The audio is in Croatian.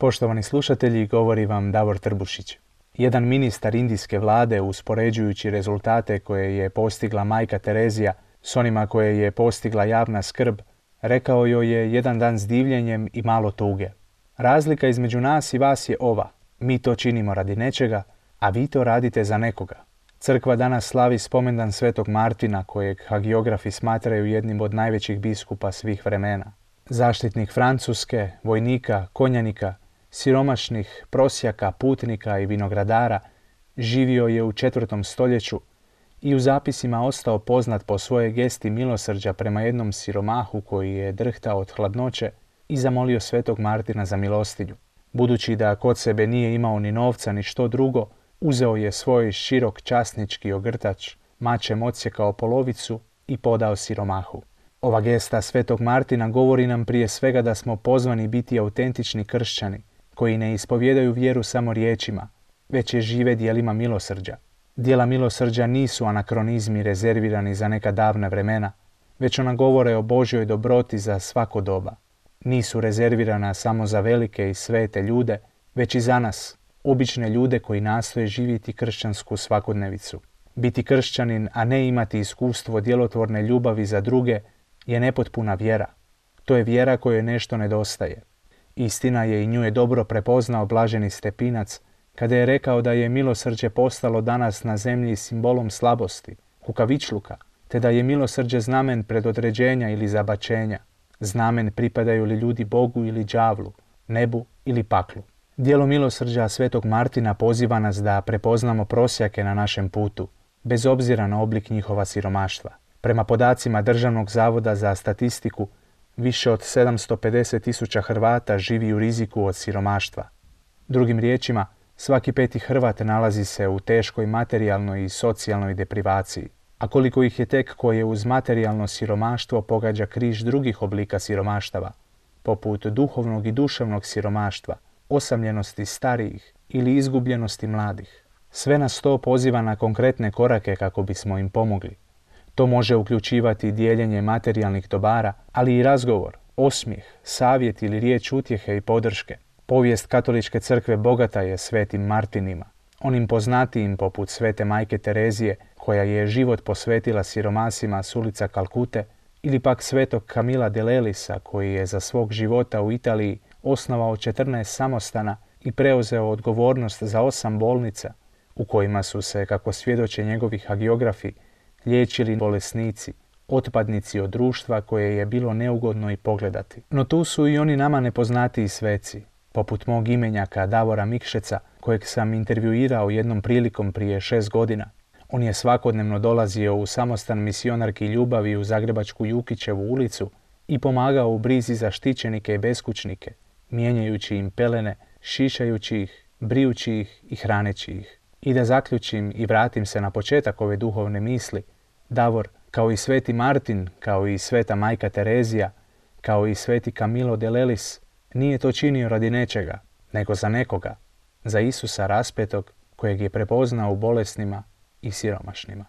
Poštovani slušatelji, govori vam Davor Trbušić. Jedan ministar indijske vlade, uspoređujući rezultate koje je postigla majka Terezija s onima koje je postigla javna skrb, rekao joj je jedan dan s divljenjem i malo tuge. Razlika između nas i vas je ova. Mi to činimo radi nečega, a vi to radite za nekoga. Crkva danas slavi spomendan svetog Martina, kojeg hagiografi smatraju jednim od najvećih biskupa svih vremena. Zaštitnik Francuske, vojnika, konjanika, siromašnih prosjaka, putnika i vinogradara, živio je u četvrtom stoljeću i u zapisima ostao poznat po svojoj gesti milosrđa prema jednom siromahu koji je drhtao od hladnoće i zamolio svetog Martina za milostinju. Budući da kod sebe nije imao ni novca ni što drugo, uzeo je svoj širok časnički ogrtač, mačem odsjekao polovicu i podao siromahu. Ova gesta svetog Martina govori nam prije svega da smo pozvani biti autentični kršćani, koji ne ispovjedaju vjeru samo riječima, već je žive dijelima milosrđa. Dijela milosrđa nisu anakronizmi rezervirani za neka davna vremena, već ona govore o Božjoj dobroti za svako doba. Nisu rezervirana samo za velike i svete ljude, već i za nas, obične ljude koji nastoje živjeti kršćansku svakodnevicu. Biti kršćanin, a ne imati iskustvo djelotvorne ljubavi za druge, je nepotpuna vjera. To je vjera kojoj nešto nedostaje. Istina je i nju je dobro prepoznao blaženi stepinac kada je rekao da je milosrđe postalo danas na zemlji simbolom slabosti, kukavičluka, te da je milosrđe znamen predodređenja ili zabačenja, znamen pripadaju li ljudi Bogu ili đavlu, nebu ili paklu. Dijelo milosrđa svetog Martina poziva nas da prepoznamo prosjake na našem putu, bez obzira na oblik njihova siromaštva. Prema podacima Državnog zavoda za statistiku, Više od 750 tisuća Hrvata živi u riziku od siromaštva. Drugim riječima, svaki peti Hrvat nalazi se u teškoj materijalnoj i socijalnoj deprivaciji. A koliko ih je tek koje uz materijalno siromaštvo pogađa križ drugih oblika siromaštava, poput duhovnog i duševnog siromaštva, osamljenosti starijih ili izgubljenosti mladih. Sve nas to poziva na konkretne korake kako bismo im pomogli. To može uključivati dijeljenje materijalnih dobara, ali i razgovor, osmijeh, savjet ili riječ utjehe i podrške. Povijest katoličke crkve bogata je svetim Martinima, onim poznatijim poput svete majke Terezije, koja je život posvetila siromasima s ulica Kalkute, ili pak svetog Kamila de Lelisa, koji je za svog života u Italiji osnovao 14 samostana i preuzeo odgovornost za osam bolnica, u kojima su se, kako svjedoče njegovi hagiografi, liječili bolesnici, otpadnici od društva koje je bilo neugodno i pogledati. No tu su i oni nama nepoznatiji sveci, poput mog imenjaka Davora Mikšeca, kojeg sam intervjuirao jednom prilikom prije šest godina. On je svakodnevno dolazio u samostan misionarki ljubavi u Zagrebačku Jukićevu ulicu i pomagao u brizi za štićenike i beskućnike, mijenjajući im pelene, šišajući ih, brijući ih i hraneći ih. I da zaključim i vratim se na početak ove duhovne misli, Davor, kao i sveti Martin, kao i sveta majka Terezija, kao i sveti Camilo de Lelis, nije to činio radi nečega, nego za nekoga, za Isusa raspetog kojeg je prepoznao u bolesnima i siromašnima.